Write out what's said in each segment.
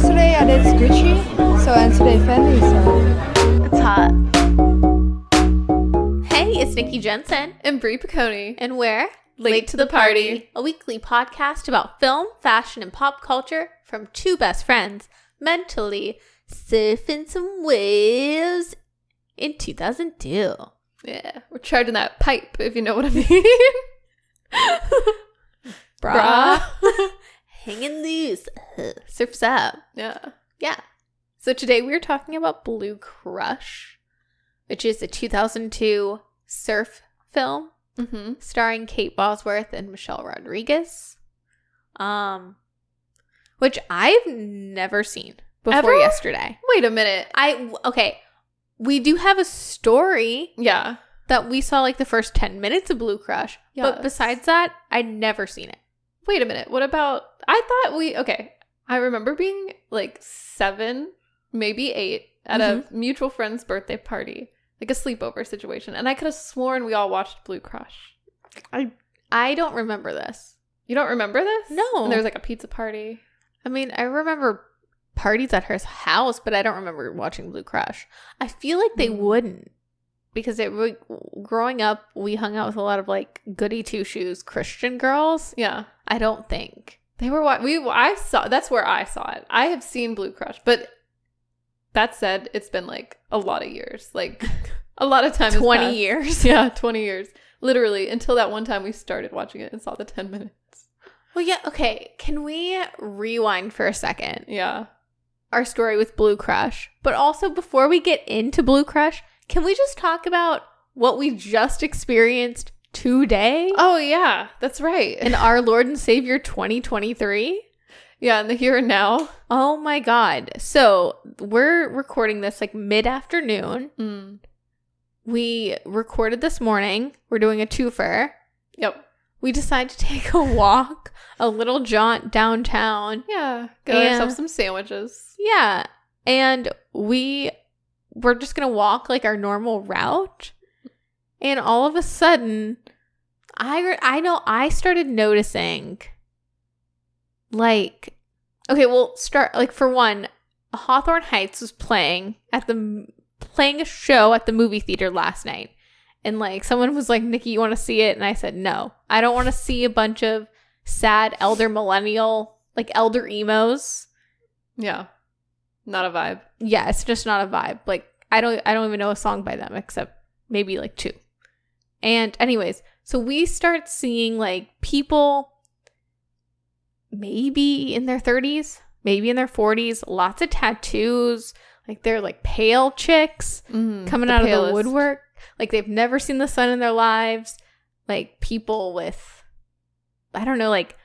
yesterday I did Gucci, so and today Fendi, so It's hot. Hey, it's Nikki Jensen, And Brie Piccone. and we're Late to the party. a weekly podcast about film, fashion, and pop culture from two best friends mentally surfing some waves in 2002. Yeah, we're charging that pipe, if you know what I mean. Brah. Hanging loose. Surfs up. yeah. Yeah. So today we're talking about Blue Crush, which is a 2002 surf film Mm-hmm. starring Kate Bosworth and Michelle Rodriguez. Um which I've never seen before Ever? yesterday. Wait a minute. I okay, we do have a story Yeah. that we saw like the first 10 minutes of Blue Crush, but besides that, I'd never seen it. Wait a minute. What about? I thought we. Okay. I remember being like seven, maybe eight, at a mutual friend's birthday party, like a sleepover situation, and I could have sworn we all watched Blue Crush. I I don't remember this. You don't remember this? No. And there was like a pizza party. I mean, I remember parties at her house, but I don't remember watching Blue Crush. I feel like they Hmm. wouldn't because it re- growing up, we hung out with a lot of like goody two shoes Christian girls. Yeah. I don't think. They were wa- we I saw that's where I saw it. I have seen Blue Crush, but that said, it's been like a lot of years, like a lot of time. 20 years. yeah, twenty years, literally until that one time we started watching it and saw the ten minutes. Well, yeah, okay. Can we rewind for a second? Yeah, Our story with Blue Crush, but also before we get into Blue Crush, can we just talk about what we just experienced today Oh yeah, that's right. in our Lord and Savior 2023? yeah, in the here and now. Oh my god. So, we're recording this like mid afternoon. Mm. We recorded this morning. We're doing a twofer. Yep. We decided to take a walk, a little jaunt downtown. Yeah. Get And- ourselves some sandwiches. Yeah. And we were just going to walk like our normal route. And all of a sudden, I I know I started noticing like okay, well start like for one, Hawthorne Heights was playing at the playing a show at the movie theater last night. And like someone was like, "Nikki, you want to see it?" And I said, "No. I don't want to see a bunch of sad elder millennial like elder emos." Yeah. Not a vibe. Yeah, it's just not a vibe. Like I don't I don't even know a song by them except maybe like two. And anyways, so we start seeing like people maybe in their 30s, maybe in their 40s, lots of tattoos, like they're like pale chicks Mm, coming out of the woodwork. Like they've never seen the sun in their lives. Like people with I don't know, like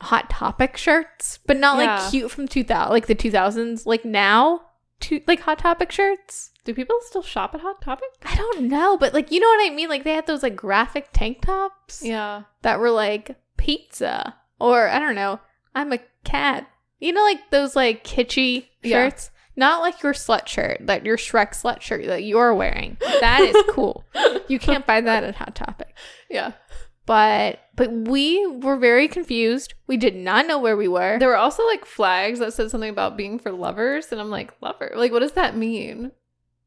hot topic shirts, but not Yeah. like cute from 2000 like the 2000s, like now to like hot topic shirts. Do people still shop at Hot Topic? I don't know, but like you know what I mean? Like they had those like graphic tank tops Yeah. that were like pizza or I don't know, I'm a cat. You know like those like kitschy Yeah. shirts? Not like your slut shirt, that your Shrek slut shirt that you're wearing. That is cool. you can't buy that at Hot Topic. Yeah. But but we were very confused. We did not know where we were. There were also like flags that said something about being for lovers, and I'm like, lover? Like, what does that mean?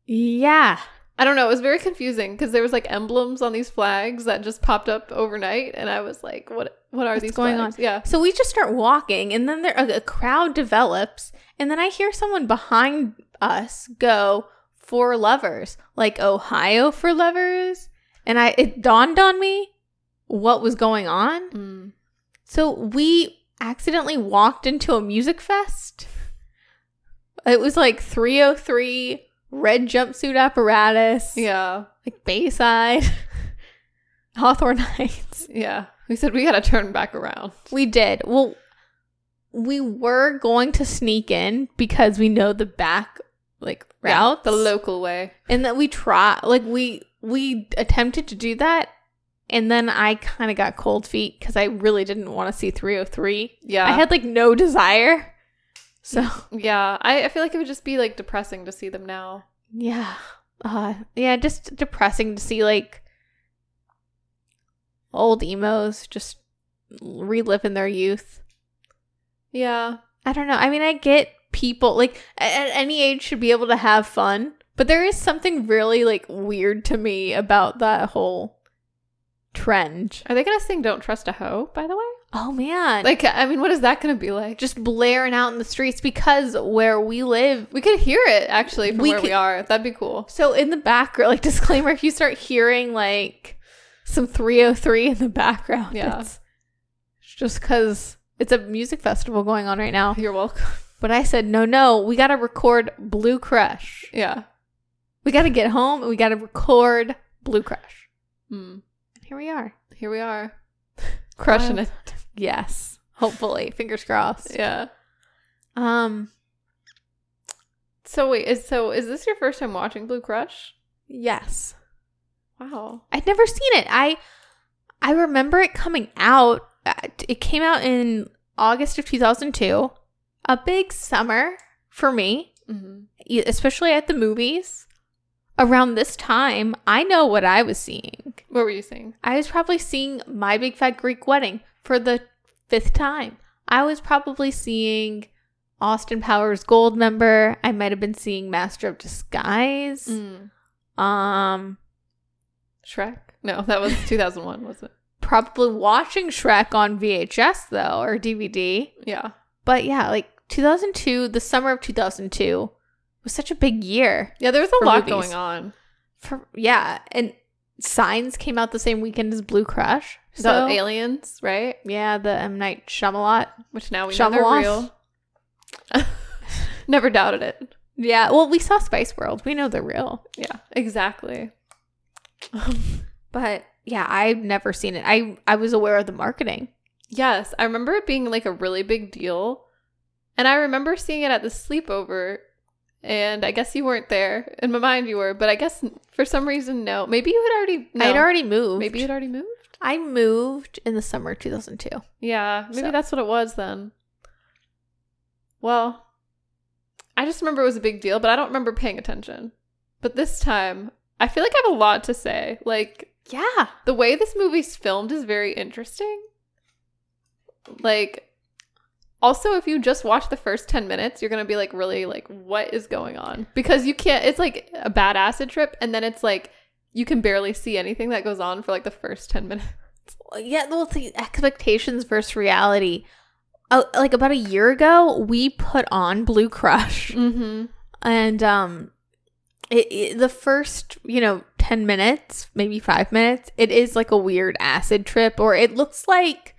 yeah. I don't know. It was very confusing because there was like emblems on these flags that just popped up overnight, and I was like, "What? What are What's these going flags? on? Yeah, So we just start walking, and then there a, a crowd develops, and then I hear someone behind us go for lovers, like Ohio for lovers, and I it dawned on me what was going on. Mm. So we accidentally walked into a music fest. It was like 3OH!3 red jumpsuit apparatus, yeah, like Bayside, Hawthorne Heights. yeah. We said we got to turn back around. We did. Well, we were going to sneak in because we know the back like Yeah, the local way. and that we try like we we attempted to do that, and then I kind of got cold feet because I really didn't want to see 3OH!3. Yeah, I had like no desire. So yeah. I, I feel like it would just be like depressing to see them now. yeah, uh, yeah, just depressing to see like old emos just reliving their youth. Yeah, I don't know. I mean, I get people like at, at any age should be able to have fun, but there is something really like weird to me about that whole trend. Are they gonna sing "Don't Trust a Hoe"? By the way, Oh man. like, I mean, what is that gonna be like? just blaring out in the streets because where we live We could hear it actually from We where we are. That'd be cool. So in the background, like disclaimer, if you start hearing like some 3OH!3 in the background, Yeah. it's just because it's a music festival going on right now. You're welcome. But I said, no, no, we got to record Blue Crush. Yeah. We got to get home and we got to record Blue Crush. Mm. Here we are. Here we are, crushing Wow. it. Yes. Hopefully. Fingers crossed. Yeah. Um, So wait, is so is this your first time watching Blue Crush? yes. Wow. I'd never seen it. I I remember it coming out. uh, It came out in August of 2002. A big summer for me, Mm-hmm. especially at the movies. Around this time, I know what I was seeing. What were you seeing? I was probably seeing My Big Fat Greek Wedding for the fifth time. I was probably seeing Austin Powers Goldmember. I might have been seeing Master of Disguise. Mm. Um, Shrek? No, that was 2001, was it? probably watching Shrek on VHS though or DVD. Yeah. But yeah, like 2002, the summer of 2002 was such a big year. Yeah, there was a lot movies. going on. For yeah, and Signs came out the same weekend as Blue Crush. The So aliens, right? yeah, the M Night Shyamalan. Which now we know they're real. Never doubted it. Yeah, well, we saw Spice World. We know they're real. Yeah, exactly. Um, but yeah, I've never seen it. I I was aware of the marketing. Yes, I remember it being like a really big deal. And I remember seeing it at the sleepover. And I guess you weren't there. In my mind, you were, but I guess for some reason, no. Maybe you had already. No. I'd already moved. Maybe you'd already moved. I moved in the summer of 2002. Yeah, maybe So- that's what it was then. Well, I just remember it was a big deal, but I don't remember paying attention. But this time, I feel like I have a lot to say. Like, Yeah. the way this movie's filmed is very interesting. Like, also, if you just watch the first 10 minutes, you're going to be like, really, like, what is going on? Because you can't, it's like a bad acid trip, and then it's like, you can barely see anything that goes on for like the first 10 minutes. Yeah, well, the expectations versus reality. Uh, like about a year ago, we put on Blue Crush, Mm-hmm. and um, it, it the first you know ten minutes, maybe five minutes, it is like a weird acid trip, or it looks like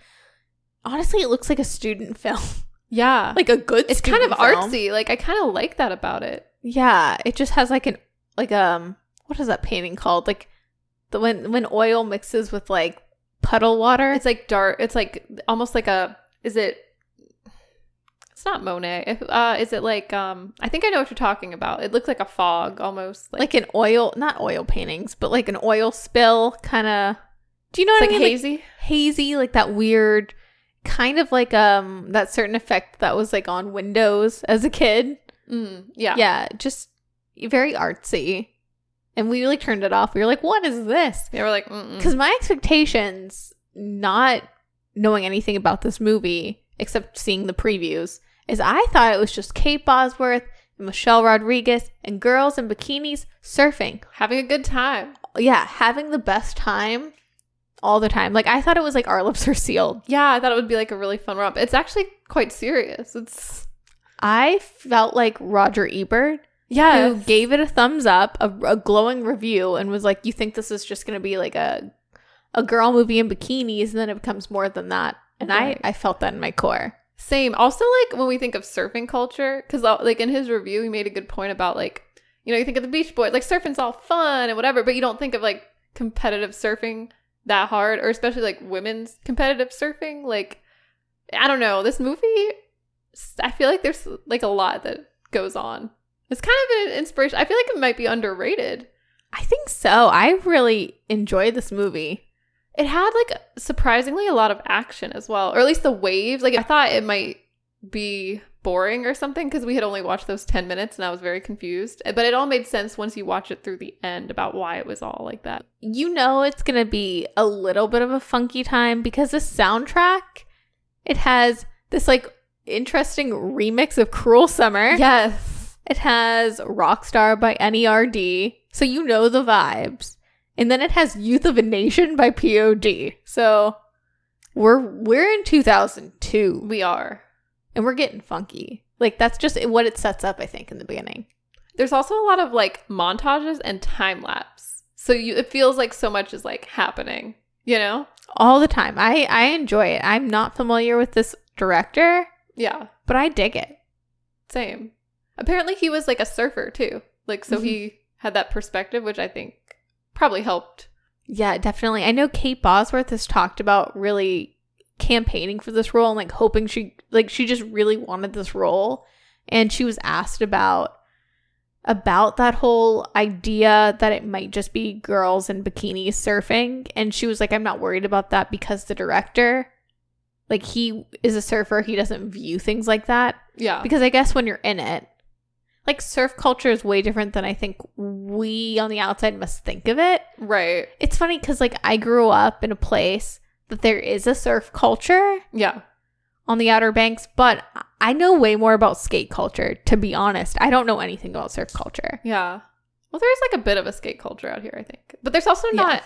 honestly, it looks like a student film, Yeah. like a good. it's kind of film. artsy. Like I kind of like that about it. Yeah, it just has like an like um what is that painting called? Like the when when oil mixes with like puddle water. It's like dark. It's like almost like a. Is it? It's not Monet. Uh, is it like um? I think I know what you're talking about. It looks like a fog almost. Like, like an oil, not oil paintings, but like an oil spill kind of. Do you know it's what like I mean? hazy. hazy, like that weird, kind of like um that certain effect that was like on Windows as a kid. mm, yeah. Yeah, just very artsy. And we like turned it off. We were like, "What is this?" They were like, Because my expectations, not knowing anything about this movie except seeing the previews, is I thought it was just Kate Bosworth and Michelle Rodriguez and girls in bikinis surfing. having a good time. Yeah, having the best time all the time. Like I thought it was like Our Lips Are Sealed. Yeah, I thought it would be like a really fun romp. It's actually quite serious. It's I felt like Roger Ebert, yeah. who gave it a thumbs up, a, a glowing review, and was like, "You think this is just going to be like a a girl movie in bikinis, and then it becomes more than that." And Right. I I felt that in my core. Same. Also, like when we think of surfing culture, because uh, like in his review, he made a good point about like, you know, you think of the Beach Boys, like surfing's all fun and whatever, but you don't think of like competitive surfing that hard, or especially like women's competitive surfing. Like, I don't know. This movie, I feel like there's like a lot that goes on. It's kind of an inspiration. I feel like it might be underrated. I think so. I really enjoyed this movie. It had like surprisingly a lot of action as well, or at least the waves. Like I thought it might be boring or something because we had only watched those 10 minutes and I was very confused. But it all made sense once you watch it through the end about why it was all like that. You know it's going to be a little bit of a funky time because the soundtrack it has this like interesting remix of Cruel Summer. Yes. It has Rockstar by NERD. So you know the vibes. And then it has Youth of a Nation by POD. So we're we're in 2002 We are. And we're getting funky. Like that's just what it sets up I think in the beginning. There's also a lot of like montages and time lapse. So you it feels like so much is like happening, you know? All the time. I I enjoy it. I'm not familiar with this director, Yeah. but I dig it. Same. Apparently he was like a surfer too. Like so he mm-hmm. had that perspective which I think probably helped. Yeah, definitely. I know Kate Bosworth has talked about really campaigning for this role and like hoping she like she just really wanted this role and she was asked about about that whole idea that it might just be girls in bikinis surfing and she was like I'm not worried about that because the director like he is a surfer, he doesn't view things like that Yeah. because I guess when you're in it, like surf culture is way different than I think we on the outside must think of it. right. It's funny because like I grew up in a place that there is a surf culture Yeah. on the Outer Banks, but I know way more about skate culture. To be honest, I don't know anything about surf culture. Yeah. Well, there's like a bit of a skate culture out here, I think. But there's also not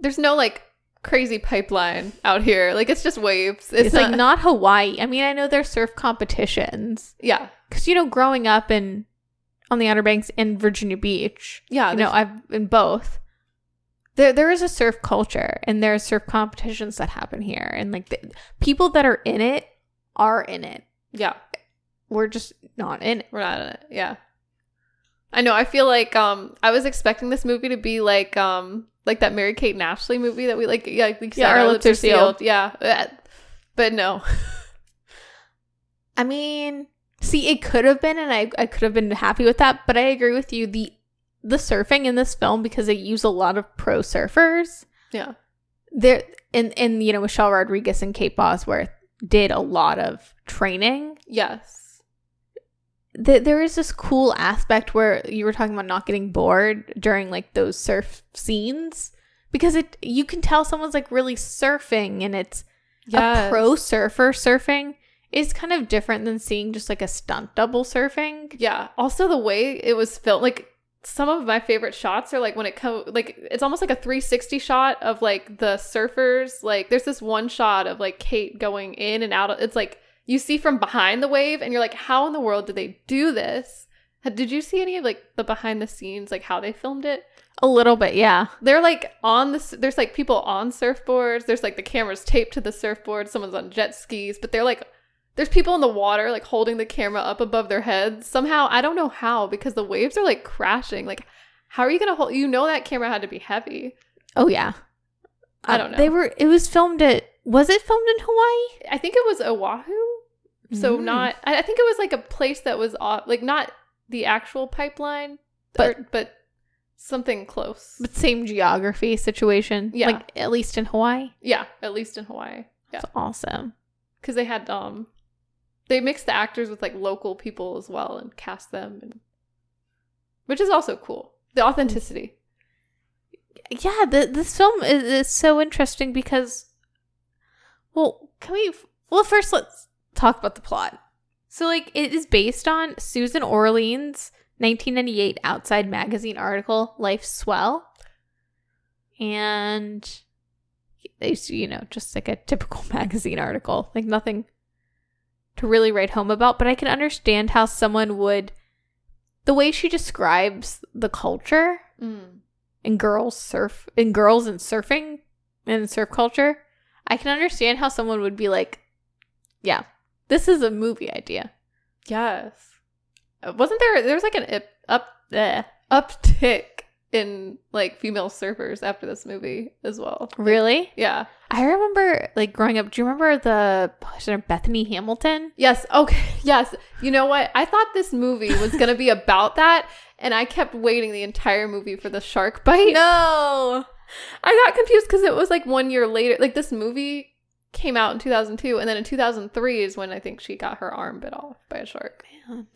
there's no like crazy pipeline out here. Like it's just waves. It's, It's, like not, not Hawaii. I mean, I know there's surf competitions Yeah. because you know, growing up in on the Outer Banks in Virginia Beach, Yeah. you know, I've in both. There, there is a surf culture, and there are surf competitions that happen here, and like the, people that are in it are in it. yeah. We're just not in it. We're not in it. Yeah. I know. I feel like um I was expecting this movie to be like um like that Mary Kate and Ashley movie that we like yeah, like we said, our lips are sealed. Yeah. Uh, But no. I mean, see, it could have been, and I, I could have been happy with that. But I agree with you. the The surfing in this film because they use a lot of pro surfers. Yeah. There, and and you know, Michelle Rodriguez and Kate Bosworth did a lot of training. Yes. Th- there is this cool aspect where you were talking about not getting bored during like those surf scenes because it you can tell someone's like really surfing and it's a pro surfer surfing is kind of different than seeing just like a stunt double surfing. Yeah. Also, the way it was filmed, like some of my favorite shots are like when it comes, like it's almost like a 360 shot of like the surfers. Like there's this one shot of like Kate going in and out. Of, it's like you see from behind the wave, and you're like, how in the world did they do this? Did you see any of like the behind the scenes, like how they filmed it? A little bit, yeah. They're like on the, there's like people on surfboards. There's like the cameras taped to the surfboard. Someone's on jet skis, but they're like, there's people in the water like holding the camera up above their heads. Somehow, I don't know how because the waves are like crashing. Like, how are you gonna hold? You know that camera had to be heavy. Oh yeah. I Uh, don't know. They were it was filmed at was it filmed in Hawaii? I think it was Oahu. So Mm. not. I I think it was like a place that was off, like not the actual pipeline, But- but but something close. But same geography situation. Yeah. Like at least in Hawaii. yeah, at least in Hawaii. Yeah. That's awesome. because they had um they mixed the actors with like local people as well and cast them and which is also cool the authenticity Yeah, the, this film is, is so interesting because well, can we well first let's talk about the plot. So like it is based on Susan Orlean's 1998 Outside magazine article Life's Swell. And it's you know, just like a typical magazine article, like nothing to really write home about, but I can understand how someone would the way she describes the culture and girls surf and girls and surfing and surf culture, I can understand how someone would be like, yeah, this is a movie idea. yes Uh, wasn't there there was like an ip, up eh, uptick in like female surfers after this movie as well Really? yeah I remember like growing up. Do you remember the Bethany Hamilton? yes okay yes you know what i thought this movie was gonna be about that and i kept waiting the entire movie for the shark bite No. I got confused because it was like one year later. Like this movie came out in 2002, and then in 2003 is when I think she got her arm bit off by a shark. Man.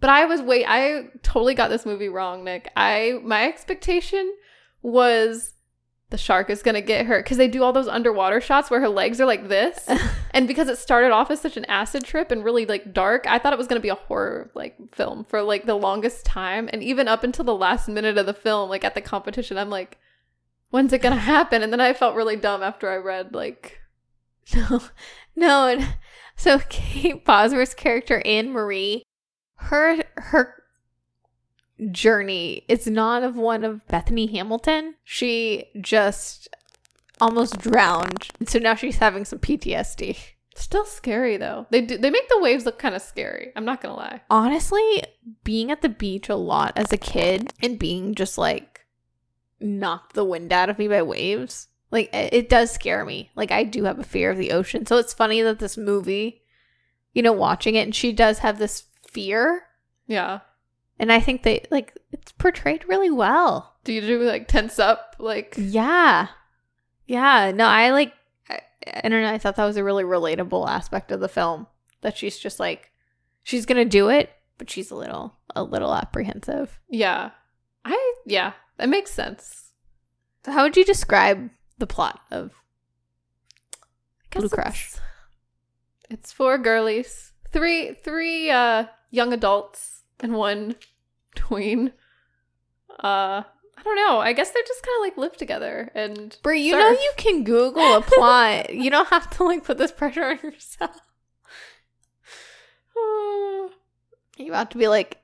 But I was wait, I totally got this movie wrong, Nick. I my expectation was the shark is gonna get her because they do all those underwater shots where her legs are like this. And because it started off as such an acid trip and really like dark, I thought it was going to be a horror like film for like the longest time. And even up until the last minute of the film, like at the competition, I'm like, when's it going to happen? And then I felt really dumb after I read like, No, no. And so Kate Bosworth's character Anne Marie, her her journey is not of one of Bethany Hamilton. She just almost drowned, so now she's having some PTSD. still scary though. They do, they make the waves look kind of scary. I'm not going to lie. Honestly, being at the beach a lot as a kid and being just like knocked the wind out of me by waves, like it it does scare me. Like I do have a fear of the ocean. So it's funny that this movie, you know, watching it and she does have this fear Yeah. And I think they like it's portrayed really well. Do you do like tense up? Like, Yeah. Yeah. No, I like I, I don't know, I thought that was a really relatable aspect of the film. That she's just like she's gonna do it, but she's a little a little apprehensive. yeah. I, yeah, that makes sense. So how would you describe the plot of Blue Crush? It's, it's four girlies, three three uh young adults and one tween. Uh, I don't know. I guess they're just kind of like live together and Brie, you know you can Google a plot. you don't have to like put this pressure on yourself. You have to be like,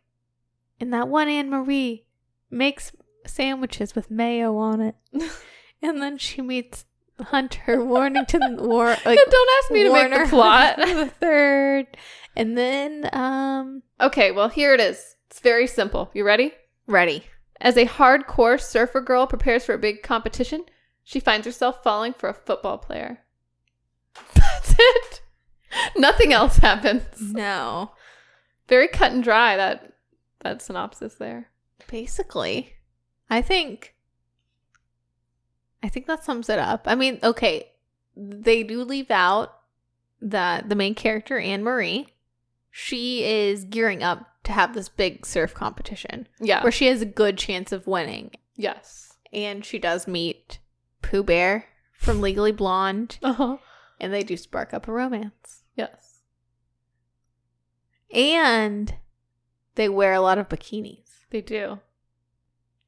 and that one Anne Marie makes sandwiches with mayo on it, and then she meets Hunter Warrington War like don't ask me to make the plot. the third, and then um okay, well here it is. It's very simple. You ready? ready. As a hardcore surfer girl prepares for a big competition, she finds herself falling for a football player. That's it. Nothing else happens. No, Very cut and dry that that synopsis there. basically, I think. I think that sums it up. I mean, okay, they do leave out that the main character Anne Marie, she is gearing up to have this big surf competition Yeah. where she has a good chance of winning. yes. And she does meet Pooh Bear from Legally Blonde, Uh-huh. and they do spark up a romance. Yes. And they wear a lot of bikinis. They do.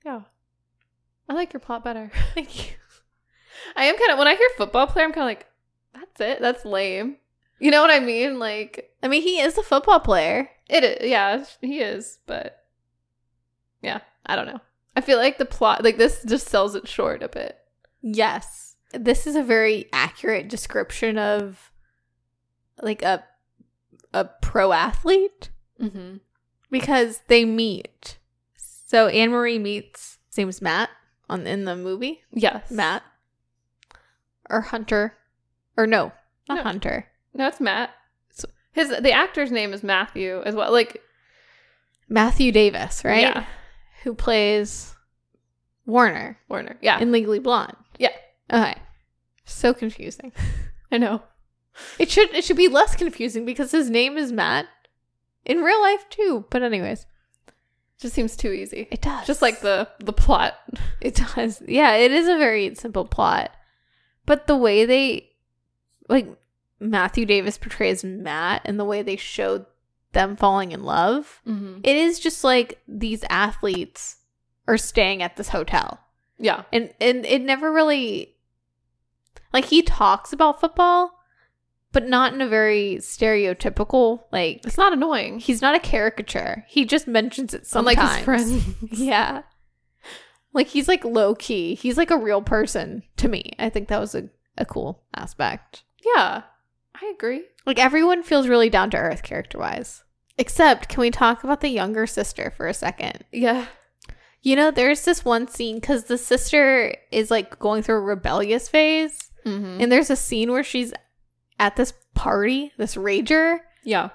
Yeah. I like your plot better. Thank you. I am kind of when I hear football player, I'm kind of like, that's it. That's lame. You know what I mean? Like I mean, he is a football player. it. is- Yeah, he is. But yeah, I don't know. I feel like the plot, like this, just sells it short a bit. Yes. This is a very accurate description of like a a pro athlete Mm-hmm. because they meet. So Anne Marie meets his name's Matt on in the movie. Yes, Matt or Hunter or no, not No. Hunter. No, it's Matt. So his the actor's name is Matthew as well. Like Matthew Davis, right? Yeah. Who plays Warner Warner. Yeah, in Legally Blonde. Yeah. Okay. So confusing. I know. It should it should be less confusing because his name is Matt in real life too. But anyways, Just seems too easy. it does. Just like the the plot. it does. Yeah, it is a very simple plot. But the way they like Matthew Davis portrays Matt and the way they showed them falling in love, Mm-hmm. it is just like these athletes are staying at this hotel. Yeah. and and it never really like he talks about football but not in a very stereotypical like It's not annoying. he's not a caricature he just mentions it sometimes Unlike his friends. yeah like he's like low key he's like a real person to me i think that was a, a cool aspect yeah. I agree. like everyone feels really down to earth character wise except can we talk about the younger sister for a second Yeah. you know there's this one scene because the sister is like going through a rebellious phase Mm-hmm. And there's a scene where she's at this party, this rager. Yeah.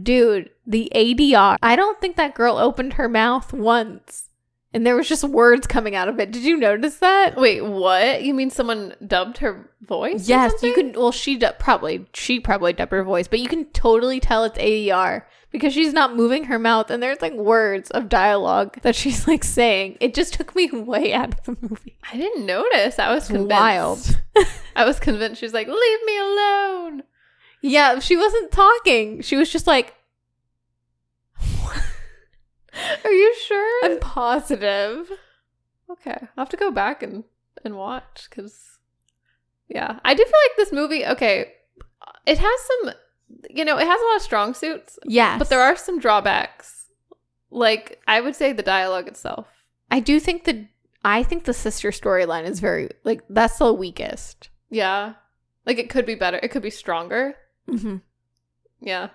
Dude, the ADR. I don't think that girl opened her mouth once. And there was just words coming out of it. Did you notice that? Wait, what? You mean someone dubbed her voice? or Yes, you can. Well, she du- probably she probably dubbed her voice, but you can totally tell it's ADR because she's not moving her mouth, and there's like words of dialogue that she's like saying. It just took me way out of the movie. I didn't notice. I was convinced. Wild. I was convinced. she was like, leave me alone. Yeah, she wasn't talking. She was just like, Are you sure? I'm positive. Okay, I'll have to go back and and watch because, yeah, I do feel like this movie. Okay, it has some, you know, it has a lot of strong suits, Yes. but there are some drawbacks. Like I would say the dialogue itself. I do think the I think the sister storyline is very like that's the weakest. Yeah, like it could be better. It could be stronger. Mm-hmm. Yeah.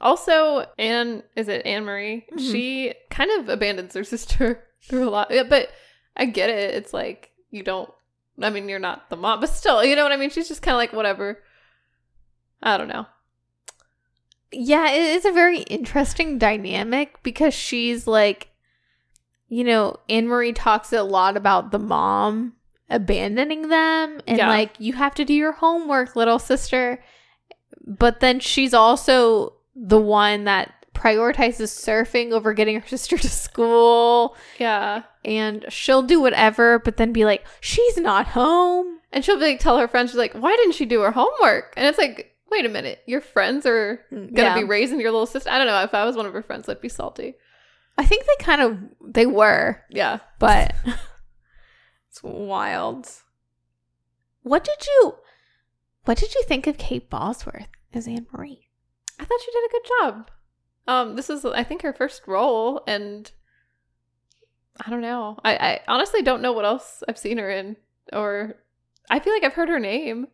Also, Anne is it Anne Marie? Mhm. She kind of abandons her sister through a lot. Yeah, but I get it. It's like you don't. I mean, you're not the mom, but still, you know what I mean. She's just kind of like whatever. I don't know. Yeah, it is a very interesting dynamic because she's like, you know, Anne Marie talks a lot about the mom abandoning them and Yeah. like, you have to do your homework, little sister. But then she's also the one that prioritizes surfing over getting her sister to school. Yeah, And she'll do whatever, but then be like, she's not home. and she'll be like, tell her friends, she's like, "Why didn't she do her homework?" And it's like, wait a minute, your friends are mm, gonna Yeah. be raising your little sister. I don't know. If I was one of her friends, I'd be salty. I think they kind of they were, Yeah. but it's wild. What did you what did you think of Kate Bosworth as Anne Marie? I thought she did a good job. Um, this is I think her first role, and I don't know. I, I honestly don't know what else I've seen her in, or I feel like I've heard her name.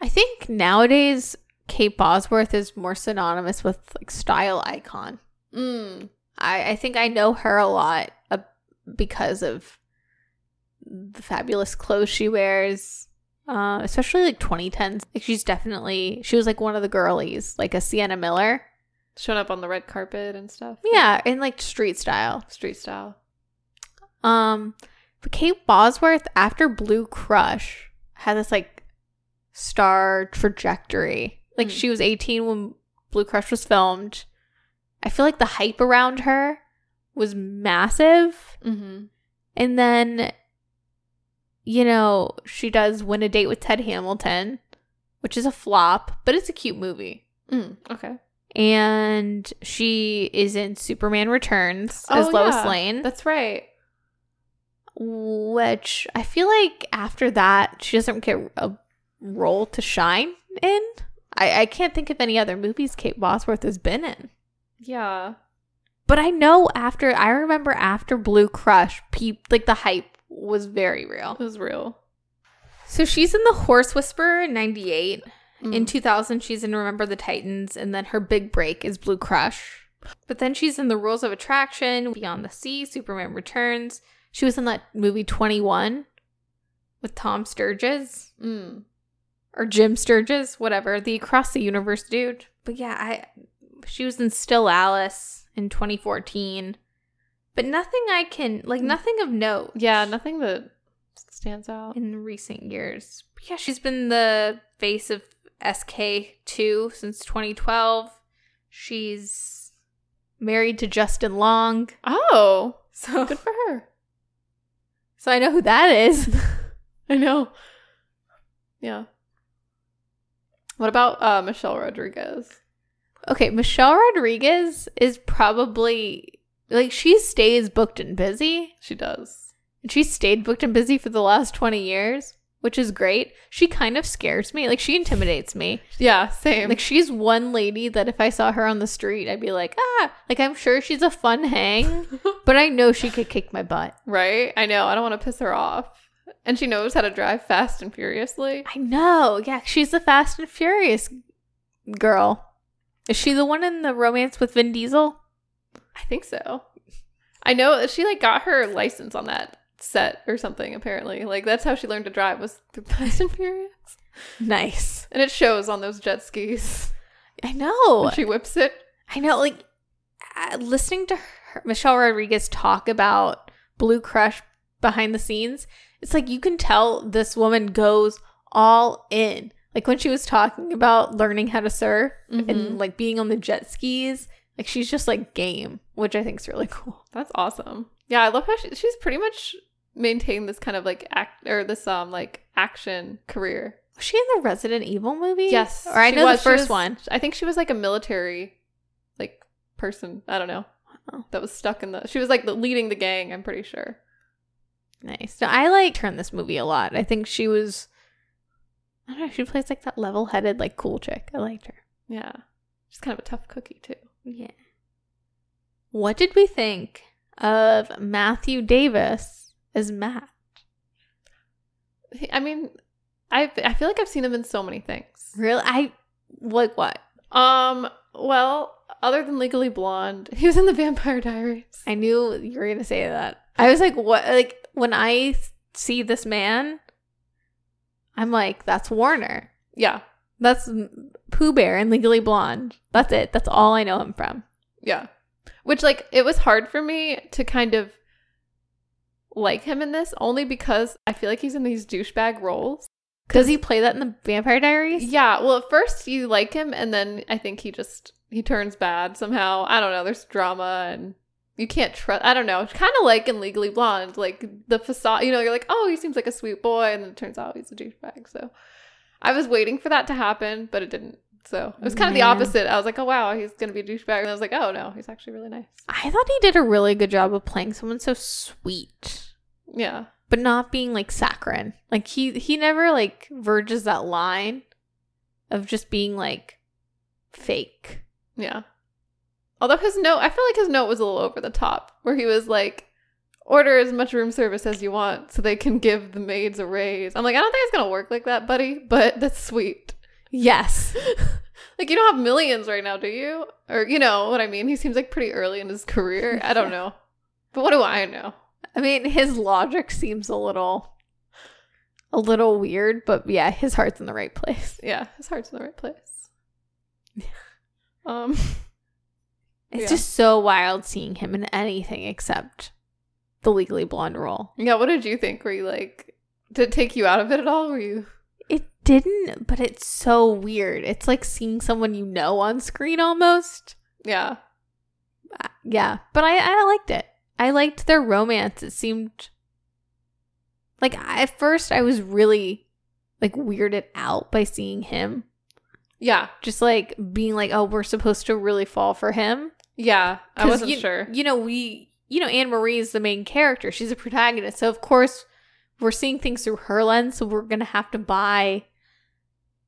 I think nowadays Kate Bosworth is more synonymous with like style icon. Mm. I, I think I know her a lot uh, because of the fabulous clothes she wears, uh, especially like 2010s. Like she's definitely she was like one of the girlies, like a Sienna Miller. Showing up on the red carpet and stuff. Yeah, in like street style. street style. Um, but Kate Bosworth after Blue Crush had this like star trajectory. Like Mm. she was 18 when Blue Crush was filmed. I feel like the hype around her was massive. Mm-hmm. And then, you know, she does Win a Date with Ted Hamilton, which is a flop, but it's a cute movie. Mm. Okay. And she is in Superman Returns as Oh, Lois yeah. Lane. That's right. which I feel like after that she doesn't get a role to shine in. I, I can't think of any other movies Kate Bosworth has been in. Yeah. But I know after I remember after Blue Crush, peep like the hype was very real. It was real. So she's in The Horse Whisperer in 98. In Mm. 2000 she's in Remember the Titans and then her big break is Blue Crush. But then she's in The Rules of Attraction, Beyond the Sea, Superman Returns. She was in that movie 21 with Tom Sturgess Mm. or Jim Sturgess, whatever, the Across the Universe dude. But yeah, I she was in Still Alice in 2014. But nothing I can like nothing of note Yeah, nothing that stands out. in recent years. But yeah, she's been the face of SK-II since 2012. She's married to Justin Long. Oh, So good for her. so I know who that is. I know. Yeah. What about uh, Michelle Rodriguez? okay, Michelle Rodriguez is probably like she stays booked and busy. She does. And she stayed booked and busy for the last 20 years, which is great. She kind of scares me. Like she intimidates me. Yeah, same. Like she's one lady that if I saw her on the street, I'd be like, ah, like I'm sure she's a fun hang, but I know she could kick my butt. right? I know. I don't want to piss her off. And she knows how to drive fast and furiously. I know. Yeah, she's the Fast and Furious girl. Is she the one in the romance with Vin Diesel? I think so. I know she like got her license on that set or something. Apparently, like that's how she learned to drive was through Fast and Furious, Nice. and it shows on those jet skis. I know. When she whips it. I know. Like uh, listening to her, Michelle Rodriguez talk about Blue Crush behind the scenes, it's like you can tell this woman goes all in. Like when she was talking about learning how to surf Mhm. and like being on the jet skis, like she's just like game, which I think is really cool. That's awesome. Yeah, I love how she, she's pretty much maintained this kind of like act or this um like action career Was she in the Resident Evil movie? Yes, Or I she know was. the first was- one. I think she was like a military, like person. I don't know. Oh. That was stuck in the. She was like the, leading the gang. I'm pretty sure. Nice. No, I liked her in this movie a lot. I think she was. I don't know. She plays like that level-headed, like cool chick. I liked her. Yeah, she's kind of a tough cookie too. Yeah. What did we think of Matthew Davis as Matt? I mean, I I feel like I've seen him in so many things. Really? I like what? Um. Well, other than Legally Blonde, he was in the Vampire Diaries. I knew you were gonna say that. I was like, what? Like when I see this man, I'm like, that's Warner. Yeah, That's Pooh Bear and Legally Blonde. That's it. That's all I know him from. yeah. Which like it was hard for me to kind of like him in this only because I feel like he's in these douchebag roles. Does he play that in the Vampire Diaries? Yeah, well, at first you like him, and then I think he just he turns bad somehow. I don't know. There's drama, and you can't trust. I don't know. It's kind of like in Legally Blonde, like the facade. You know, you're like, oh, he seems like a sweet boy, and then it turns out he's a douchebag. So I was waiting for that to happen, but it didn't. So it was kind of the opposite. I was like, oh wow, he's gonna be a douchebag, and I was like, oh no, he's actually really nice. I thought he did a really good job of playing someone so sweet, Yeah, but not being like saccharine. Like he he never like verges that line of just being like fake. yeah. Although his note, I feel like his note was a little over the top, where he was like, order as much room service as you want so they can give the maids a raise. I'm like, I don't think it's gonna work like that, buddy, but that's sweet. Yes. like, you don't have millions right now, do you? Or, you know what I mean? He seems like pretty early in his career. I don't know. But what do I know? I mean, his logic seems a little a little weird, but yeah, his heart's in the right place. Yeah, his heart's in the right place. Um, It's Yeah. just so wild seeing him in anything except the Legally Blonde role. yeah, what did you think? Were you like, did it take you out of it at all? Were you? It didn't, but it's so weird. It's like seeing someone you know on screen almost. Yeah. Uh, Yeah, but I I liked it. I liked their romance. It seemed like at first I was really like weirded out by seeing him. Yeah. Just like being like, oh, we're supposed to really fall for him. Yeah. I wasn't you, sure. You know, we, you know, Anne Marie is the main character. She's a protagonist. So, of course, we're seeing things through her lens. So, we're going to have to buy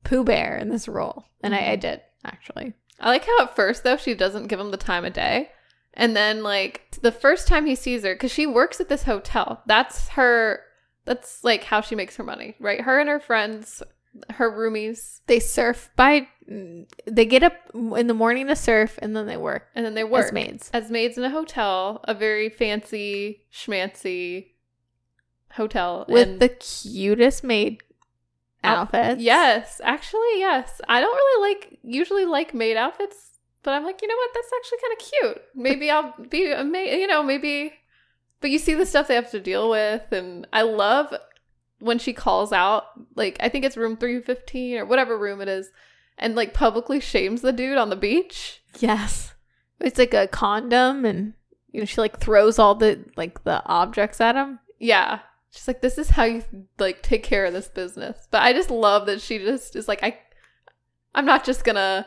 Pooh Bear in this role. And I, I mm-hmm. did, actually. I like how at first though she doesn't give him the time of day, and then like the first time he sees her, because she works at this hotel. That's her. That's like how she makes her money, right? Her and her friends, her roomies, They surf by, they get up in the morning to surf and then they work and then they work as maids. as maids in a hotel, a very fancy schmancy hotel With the cutest maid Out- outfits. Yes, actually, yes. I don't really like usually like maid outfits, but I'm like, you know what? That's actually kind of cute. Maybe I'll be a maid. You know, maybe. But you see the stuff they have to deal with, and I love when she calls out. Like, I think it's room three fifteen or whatever room it is, and like publicly shames the dude on the beach. Yes. It's like a condom and, you know, she like throws all the, like, the objects at him. Yeah. She's like, this is how you like take care of this business. But I just love that she just is like, I, I'm not just gonna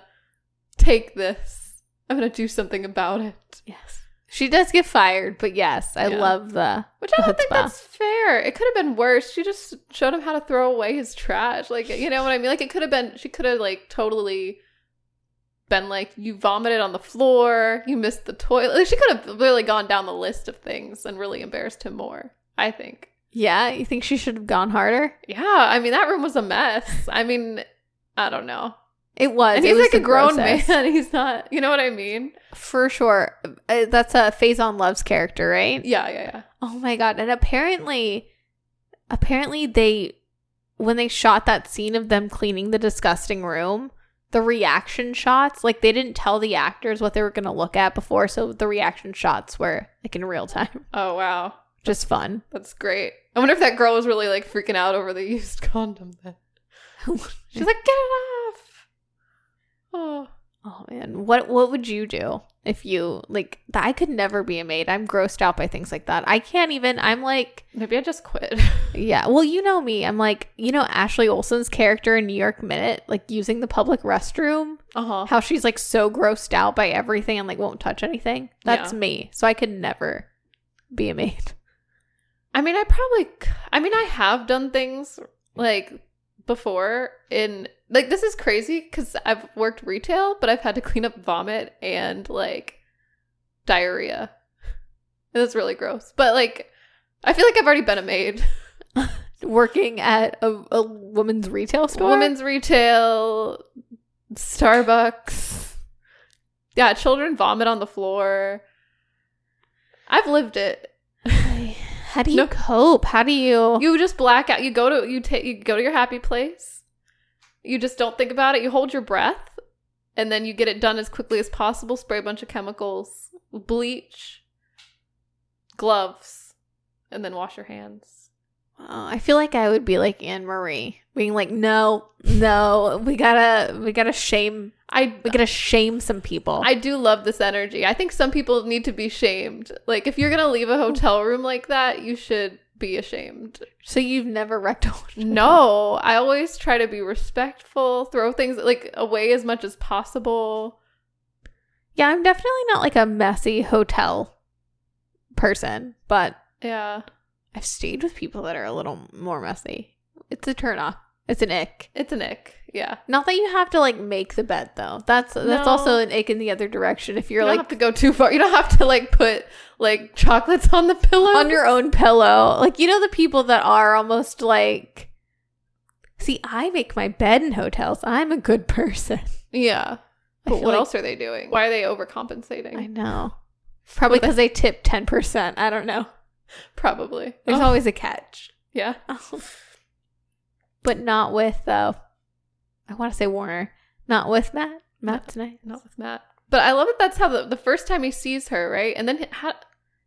take this. I'm gonna do something about it. Yes. She does get fired, but yes, I Yeah. love the Which I the don't think that's fair. It could have been worse. She just showed him how to throw away his trash. Like, you know what I mean? Like, it could have been, she could have, like, totally been like, you vomited on the floor, you missed the toilet. Like, she could have really gone down the list of things and really embarrassed him more, I think. Yeah, you think she should have gone harder? Yeah, I mean, that room was a mess. I mean, I don't know. It was. And it he's was like a grown grossest. man. He's not, you know what I mean? For sure. Uh, That's a Faizon Love's character, right? Yeah, yeah, yeah. Oh my god. And apparently apparently they when they shot that scene of them cleaning the disgusting room, the reaction shots, like they didn't tell the actors what they were going to look at before, so the reaction shots were like in real time. Oh, wow. Just fun. That's great. I wonder if that girl was really like freaking out over the used condom then. She's like, get it off. Oh. Oh man, what what would you do if you like I could never be a maid. I'm grossed out by things like that. I can't even I'm like Maybe I just quit. yeah, well, you know me. I'm like, you know Ashley Olsen's character in New York Minute, like using the public restroom, Uh huh. how she's like so grossed out by everything and like won't touch anything. That's Yeah. me. So I could never be a maid. I mean, I probably, I mean, I have done things like before in, like, this is crazy because I've worked retail, but I've had to clean up vomit and like diarrhea. That's really gross. But like, I feel like I've already been a maid. Working at a, a woman's retail store. Women's retail, Starbucks. Yeah, children vomit on the floor. I've lived it. How do you No. cope? How do you? You just black out. You go to you take you go to your happy place. You just don't think about it. You hold your breath, and then you get it done as quickly as possible. Spray a bunch of chemicals, bleach, gloves, and then wash your hands. Oh, I feel like I would be like Anne Marie, being like, no, no, we gotta, we gotta shame, I we gotta shame some people. I do love this energy. I think some people need to be shamed. Like if you're gonna leave a hotel room like that, you should be ashamed. so you've never wrecked a hotel? No, I always try to be respectful, throw things like away as much as possible. Yeah, I'm definitely not like a messy hotel person, but Yeah. I've stayed with people that are a little more messy. It's a turn off. It's an ick. It's an ick. Yeah. Not that you have to like make the bed though. That's that's No. also an ick in the other direction. If You you're don't like have to go too far. You don't have to like put like chocolates on the pillow. on your own pillow. Like you know the people that are almost like See, I make my bed in hotels. I'm a good person. Yeah. I But what like- else are they doing? Why are they overcompensating? I know. Probably because they tip 10%. I don't know. Probably. There's Oh, always a catch. yeah. but not with uh I want to say Warner. Not with Matt. Matt tonight. Not with Matt. But I love that that's how the, the first time he sees her, right? And then he, ha,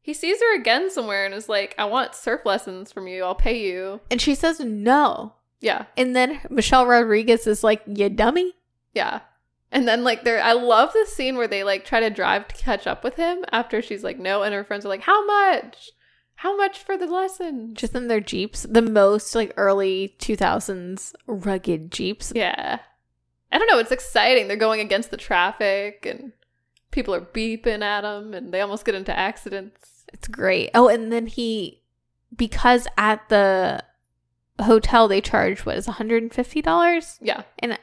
he sees her again somewhere and is like, I want surf lessons from you. I'll pay you. And she says no. Yeah. And then Michelle Rodriguez is like, "You dummy." Yeah. And then like there I love this scene where they like try to drive to catch up with him after she's like no and her friends are like how much? How much for the lesson? Just in their Jeeps, the most like early 2000s rugged Jeeps. yeah. I don't know, it's exciting. They're going against the traffic and people are beeping at them and they almost get into accidents. It's great. Oh, and then he because at the hotel they charge what is $150 Yeah. an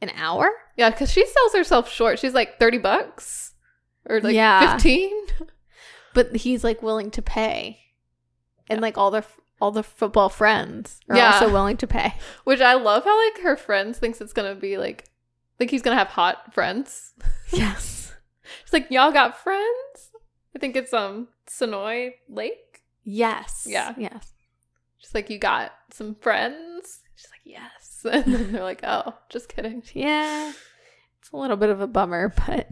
an hour? Yeah, cuz she sells herself short. She's like 30 bucks or like Yeah. 15. But he's like willing to pay. And like all the all the football friends are Yeah. also willing to pay. Which I love how like her friends thinks it's to be like like he's to have hot friends. Yes. She's like, y'all got friends? I think it's um Sanoe Lake. Yes. Yeah. Yes. She's like, you got some friends? She's like, yes. And then they're like, oh, just kidding. Yeah. It's a little bit of a bummer, but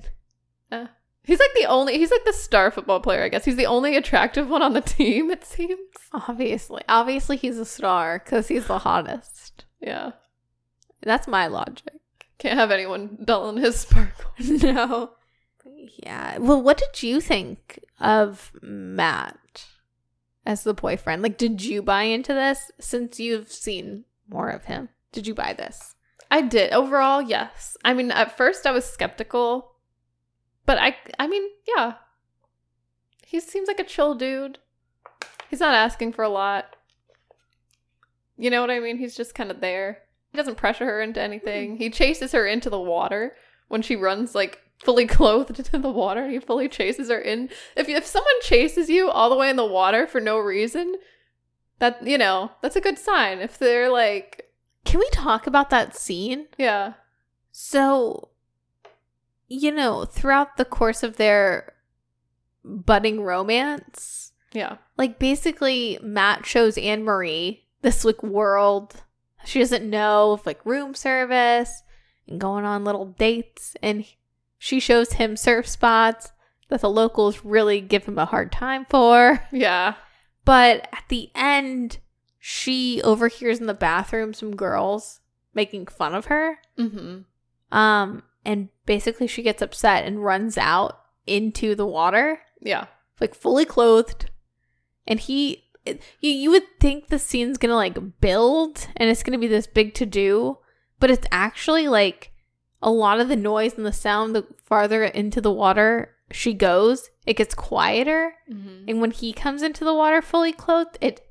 He's like the only, he's like the star football player, I guess. He's the only attractive one on the team, it seems. obviously, obviously he's a star because he's the hottest. Yeah. That's my logic. Can't have anyone dulling his sparkle. no. Yeah. Well, what did you think of Matt as the boyfriend? Like, did you buy into this since you've seen more of him? Did you buy this? I did. Overall, yes. I mean, at first I was skeptical, but I, I mean, yeah. He seems like a chill dude. He's not asking for a lot. You know what I mean? He's just kind of there. He doesn't pressure her into anything. He chases her into the water when she runs like fully clothed into the water. He fully chases her in. If if someone chases you all the way in the water for no reason, that you know that's a good sign. If they're like, Can we talk about that scene? yeah, So, you know, throughout the course of their budding romance, yeah, like basically Matt shows Anne Marie this like world she doesn't know of like room service and going on little dates and she shows him surf spots that the locals really give him a hard time for. yeah. But at the end, she overhears in the bathroom some girls making fun of her. Mm-hmm. Um, and basically she gets upset and runs out into the water, Yeah. like fully clothed. And he, it- you, you would think the scene's gonna like build and it's gonna be this big to do, but it's actually like a lot of the noise and the sound the farther into the water she goes, it gets quieter. Mm-hmm. And when he comes into the water fully clothed, it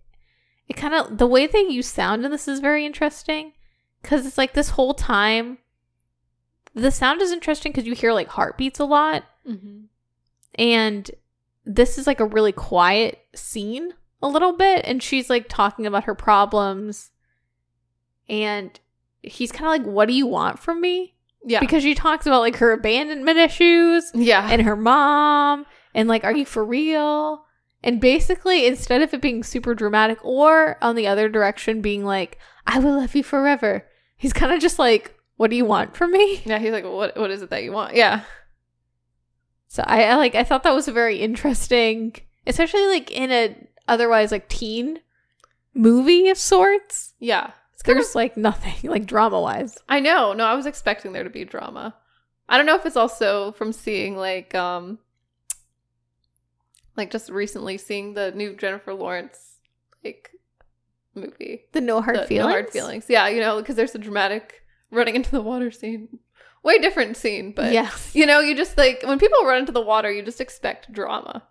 it kind of the way they use sound in this is very interesting because it's like this whole time the sound is interesting because you hear like heartbeats a lot Mm-hmm. and this is like a really quiet scene a little bit and she's like talking about her problems and he's kind of like what do you want from me Yeah. because she talks about like her abandonment issues yeah. and her mom and like are you for real and basically instead of it being super dramatic or on the other direction being like i will love you forever he's kind of just like what do you want from me yeah. He's like, what? What is it that you want? Yeah. so i, I like i thought that was a very interesting especially like in a otherwise like teen movie of sorts Yeah. It's kind of there's like nothing like drama wise I know. No, I was expecting there to be drama. I don't know if it's also from seeing like um like just recently seeing the new Jennifer Lawrence like movie. the no hard The- No feelings hard feelings. Yeah, you know, because there's a dramatic running into the water scene. Way different scene, but yes you know, you just like when people run into the water, you just expect drama.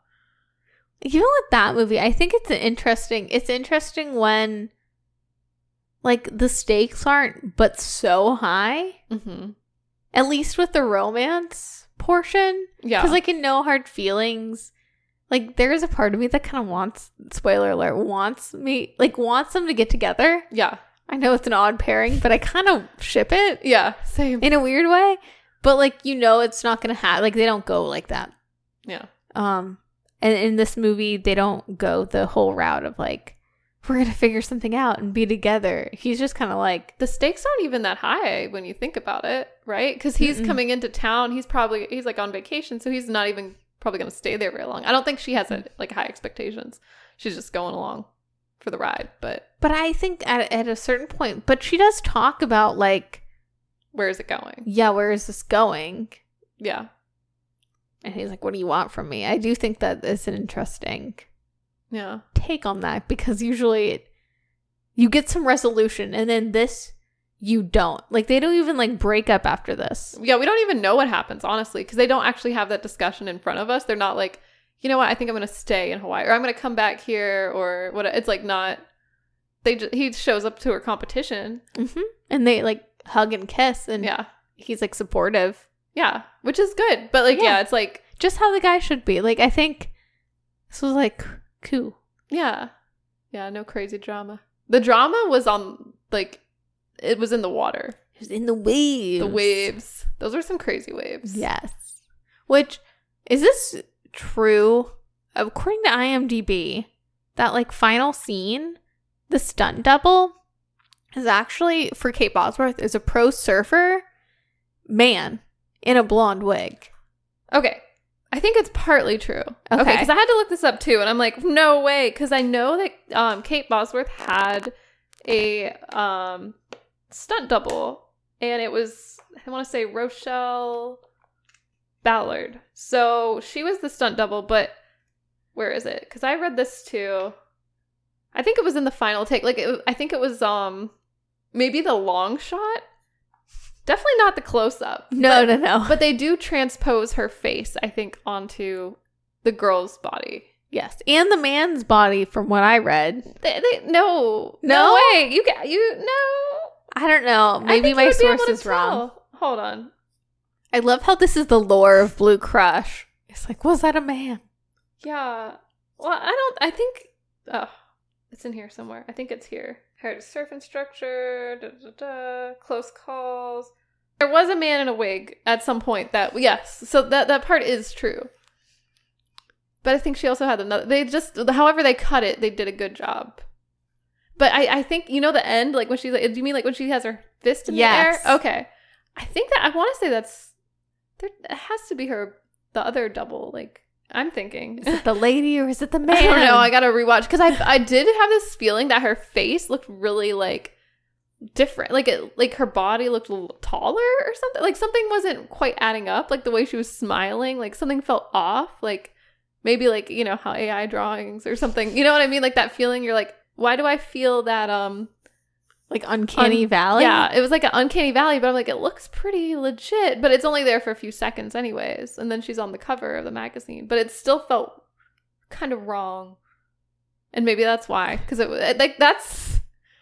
even with that movie, I think it's interesting. It's interesting when like the stakes aren't but so high. Mm-hmm. At least with the romance portion, Yeah. because like in No Hard Feelings, like there is a part of me that kind of wants spoiler alert wants me like wants them to get together. yeah. I know it's an odd pairing, but I kind of ship it Yeah. Same. in a weird way. But like you know, it's not gonna have like they don't go like that. Yeah. Um, and in this movie, they don't go the whole route of like, we're gonna figure something out and be together. He's just kind of like, the stakes aren't even that high when you think about it, right? Because he's Mm-mm. coming into town. He's probably he's like on vacation, so he's not even probably going to stay there very long. I don't think she has a, like high expectations. She's just going along for the ride. But but I think at at a certain point, but she does talk about like, where is it going? yeah, where is this going? Yeah, And he's like, what do you want from me? I do think that is an interesting yeah, take on that because usually it, you get some resolution, and then this you don't. Like they don't even like break up after this. yeah. We don't even know what happens honestly because they don't actually have that discussion in front of us. They're not like, you know what? I think I'm going to stay in Hawaii or I'm going to come back here or what. It's like not. They just, he shows up to her competition. hmm And they like hug and kiss, and Yeah, he's like supportive. yeah, which is good. But like, Yeah. yeah it's like just how the guy should be. Like I think this was like cool. Yeah. Yeah, no crazy drama. The drama was on like it was in the water. It was in the waves. The waves. Those were some crazy waves. Yes. Which is this true? According to IMDb, that like final scene, the stunt double is actually for Kate Bosworth is a pro surfer man in a blonde wig. Okay. I think it's partly true. Okay, Okay. because I had to look this up too, and I'm like, no way, because I know that um, Kate Bosworth had a um, stunt double, and it was I want to say Rochelle Ballard. So she was the stunt double, but where is it? Because I read this too. I think it was in the final take. Like, it, I think it was um maybe the long shot. Definitely not the close up. No, no, no. But they do transpose her face, I think, onto the girl's body. yes, and the man's body, from what I read. They, they no, no, No? way. You got you no. I don't know. Maybe my you would be able source is wrong. Hold on. I love how this is the lore of Blue Crush. It's like, was that a man? Yeah. Well, I don't. I think. Oh, it's in here somewhere. I think it's here. Hired a surf instructor. Da, da, da, close calls. There was a man in a wig at some point. That yes. So that that part is true. But I think she also had another. They just, however they cut it, they did a good job. But I, I think you know the end, like when she's like, do you mean like when she has her fist in Yes. the air? Okay, I think that I want to say that's there. It has to be her, the other double. Like I'm thinking. Is it the lady or is it the man? I don't know. I gotta rewatch because I I did have this feeling that her face looked really like different. Like it like her body looked a little taller or something. Like something wasn't quite adding up. Like the way she was smiling, like something felt off. Like maybe like, you know, how AI drawings or something. You know what I mean? Like that feeling you're like, why do I feel that um Like uncanny Un- valley. yeah, it was like an uncanny valley, but I'm like, it looks pretty legit, but it's only there for a few seconds, anyways. And then she's on the cover of the magazine, but it still felt kind of wrong, and maybe that's why, because it was like that's.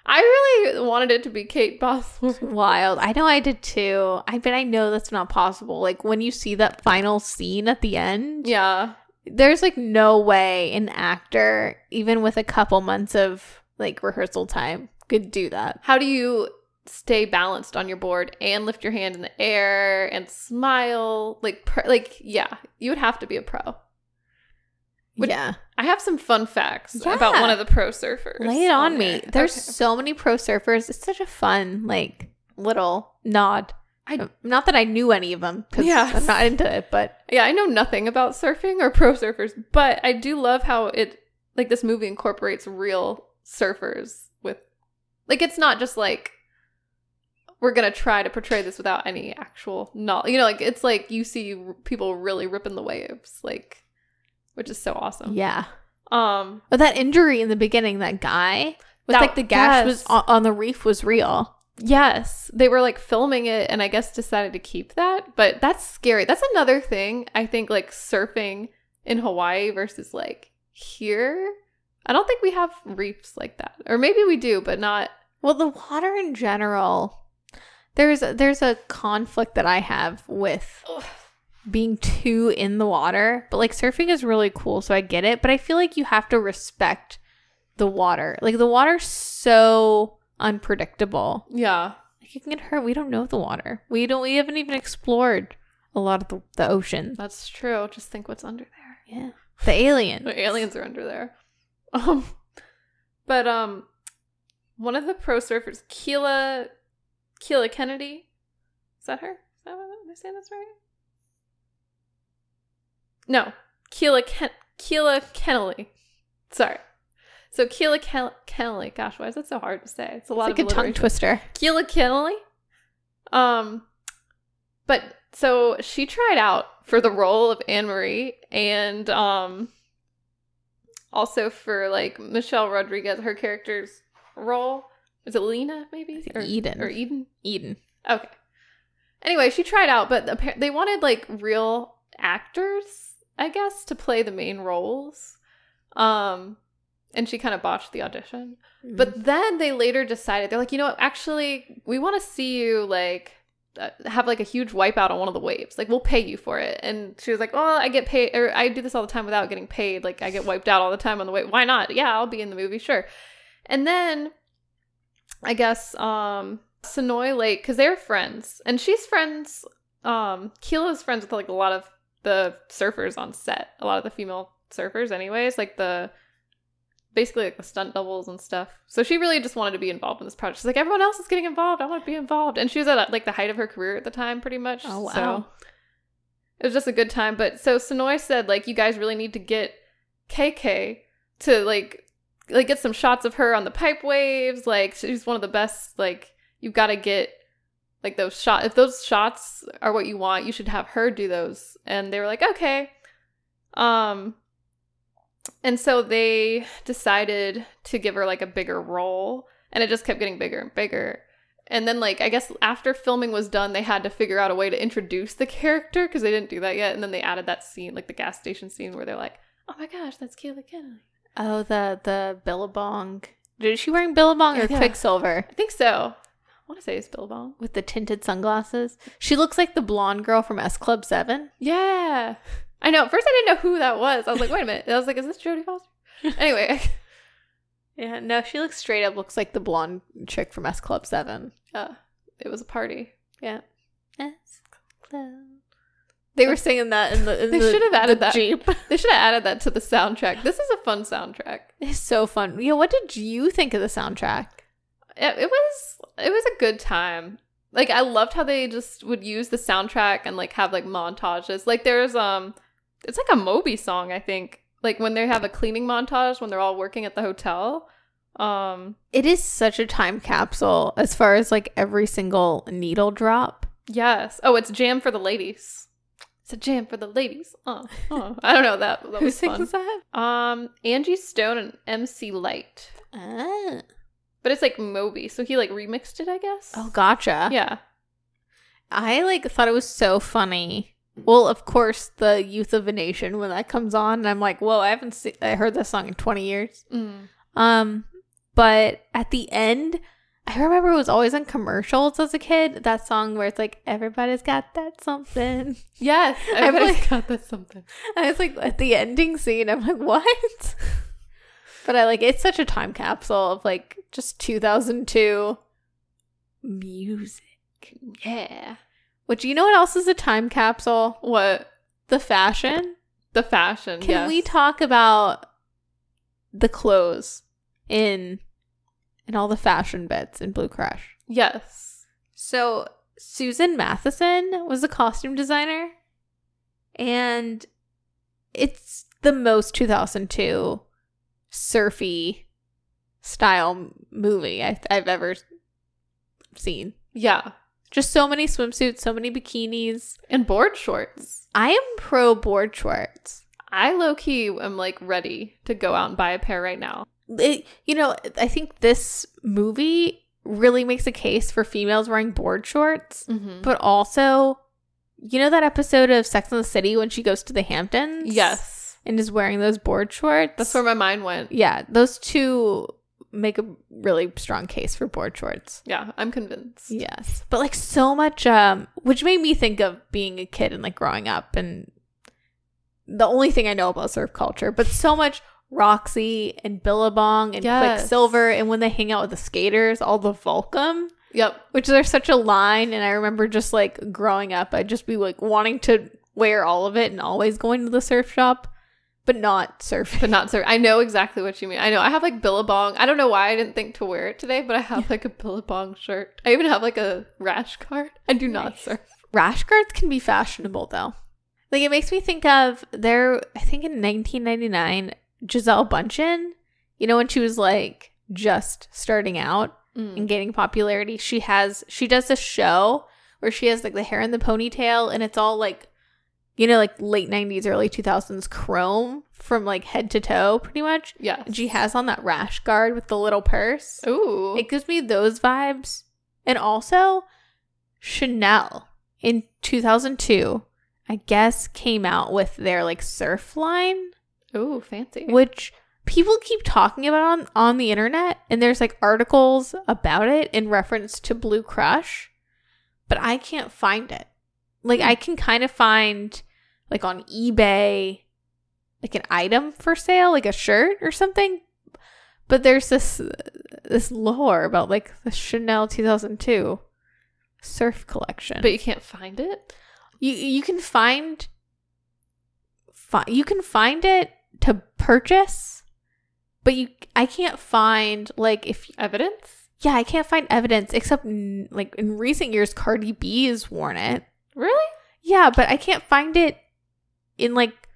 I really wanted it to be Kate Bosworth. Wild. I know I did too. I but I know that's not possible. Like when you see that final scene at the end, Yeah, there's like no way an actor, even with a couple months of like rehearsal time, could do that. how do you stay balanced on your board and lift your hand in the air and smile? Like, per- like yeah, you would have to be a pro. Would- yeah. I have some fun facts Yeah. about one of the pro surfers. Lay it on me. there. There's Okay. so many pro surfers. It's such a fun, like, little nod. I- um, not that I knew any of them because Yeah. I'm not into it, but Yeah, I know nothing about surfing or pro surfers, but I do love how it like this movie incorporates real surfers like it's not just like we're gonna try to portray this without any actual knowledge. You know, like it's like you see people really ripping the waves, like which is so awesome. yeah. Um, But that injury in the beginning, that guy with That- like the gash yes. was on, on the reef was real. yes, they were like filming it, and I guess decided to keep that, but that's scary. That's another thing I think like surfing in Hawaii versus like here. I don't think we have reefs like that, or maybe we do, but not. Well, the water in general, there's there's a conflict that I have with being too in the water. But like surfing is really cool, so I get it. But I feel like you have to respect the water. Like the water's so unpredictable. Yeah, Like you can get hurt. We don't know the water. We don't. We haven't even explored a lot of the, the ocean. that's true. Just think what's under there. Yeah, the alien. The aliens are under there. Um, but um, one of the pro surfers, Keala, Keala Kennedy, is that her? Is that what, am I saying this right? No, Keala Ken- Keala Kennelly. Sorry. So Keala Ken- Kennelly. Gosh, why is that so hard to say? It's a lot It's like of a tongue twister. Keala Kennelly. Um, but so she tried out for the role of Anne Marie and um also for like Michelle Rodriguez, her character's role. Is it Lena maybe? Or Eden. Or Eden? Eden. Okay. Anyway, she tried out, but appar- they wanted like real actors, I guess, to play the main roles. Um, and she kind of botched the audition. Mm. But then they later decided they're like, you know what? Actually, we want to see you like uh, have like a huge wipeout on one of the waves. Like, we'll pay you for it. And she was like, "Oh, I get paid, or I do this all the time without getting paid. Like, I get wiped out all the time on the wave. Why not? Yeah, I'll be in the movie, sure. And then I guess um Sanoe Lake, because they're friends, and she's friends. Um, Keala's friends with like a lot of the surfers on set, a lot of the female surfers, anyways. Like the basically like the stunt doubles and stuff. So she really just wanted to be involved in this project. She's like, everyone else is getting involved. I want to be involved. And she was at like the height of her career at the time, pretty much. Oh, wow. So it was just a good time. But so Sanoe said, like, you guys really need to get KK to like like get some shots of her on the pipe waves. Like she's one of the best. Like you've got to get like those shot. If those shots are what you want, you should have her do those. And they were like, okay. Um, and so they decided to give her like a bigger role, and it just kept getting bigger and bigger. And then, like, I guess after filming was done, they had to figure out a way to introduce the character because they didn't do that yet. And then they added that scene, like the gas station scene, where they're like, "Oh my gosh, that's Kayla Kennedy." Oh, the the Billabong. Is she wearing Billabong or Yeah. Quiksilver I think so. I want to say it's Billabong. with the tinted sunglasses? She looks like the blonde girl from S Club Seven. Yeah, I know. At first, I didn't know who that was. I was like, "Wait a minute." I was like, "Is this Jodie Foster?" anyway, Yeah, no, she looks straight up looks like the blonde chick from S Club Seven. uh, it was a party. Yeah. S Club. They were singing that in the. In They the- should have added that. Jeep. They should have added that to the soundtrack. This is a fun soundtrack. It's so fun. Yeah, what did you think of the soundtrack? it, it was it was a good time like i loved how they just would use the soundtrack and like have like montages like there's um it's like a moby song i think like when they have a cleaning montage when they're all working at the hotel Um, It is such a time capsule as far as like every single needle drop. yes. Oh, it's jam for the ladies. It's a jam for the ladies. Oh, oh. I don't know that. That Who was fun. sings that? Um, Angie Stone and MC Lyte, Ah. but it's like Moby, so he like remixed it, I guess. Oh, gotcha. yeah. I like thought it was so funny. Well, of course, the Youth of a Nation when that comes on, and I'm like, whoa, I haven't seen, I heard this song in 20 years. Mm. Um, but at the end, I remember it was always on commercials as a kid. That song where it's like, everybody's got that something. Yes, everybody's like- got that something. I was like, at the ending scene, I'm like, what? but I like, it's such a time capsule of like just 2002 music. Yeah. Which, you know what else is a time capsule? What The fashion. the fashion? Can yes. we talk about the clothes in in all the fashion bits in Blue Crush? Yes. So Susan Matheson was a costume designer, and it's the most 2002 surfy style movie I, I've ever seen. Yeah. Just so many swimsuits, so many bikinis. And board shorts. I am pro board shorts. I low key am like ready to go out and buy a pair right now. It, you know, I think this movie really makes a case for females wearing board shorts. Mm-hmm. But also, you know that episode of Sex and the City when she goes to the Hamptons? Yes. And is wearing those board shorts? That's where my mind went. Yeah, those two make a really strong case for board shorts. Yeah, I'm convinced. Yes. But like so much um which made me think of being a kid and like growing up and the only thing I know about surf culture, but so much Roxy and Billabong and Yes. Quiksilver and when they hang out with the skaters, all the Volcom Yep. which there's such a line and i remember just like growing up i'd just be like wanting to wear all of it and always going to the surf shop but not surfing But not surf. I know exactly what you mean. I know. I have like Billabong. I don't know why I didn't think to wear it today, but I have like a Billabong shirt. I even have like a rash guard. I do not Nice. surf. rash guards can be fashionable though like it makes me think of there i think in 1999 gisele bündchen you know when she was like just starting out Mm. and gaining popularity she has she does a show where she has like the hair in the ponytail and it's all like you know like late 90s early 2000s chrome from like head to toe pretty much Yeah. And she has on that rash guard with the little purse. Ooh. It gives me those vibes. And also, Chanel in 2002, I guess, came out with their like surf line, Ooh, fancy. which people keep talking about on, on the internet. And there's like articles about it in reference to Blue Crush, but I can't find it. Like, hmm. I can kind of find like on eBay like an item for sale, like a shirt or something. But there's this this lore about like the Chanel 2002 surf collection. But you can't find it? you you can find fi- you can find it to purchase, but you I can't find like if Evidence? yeah, I can't find evidence except n- like in recent years Cardi B has worn it. Really? Yeah, but I can't find it in like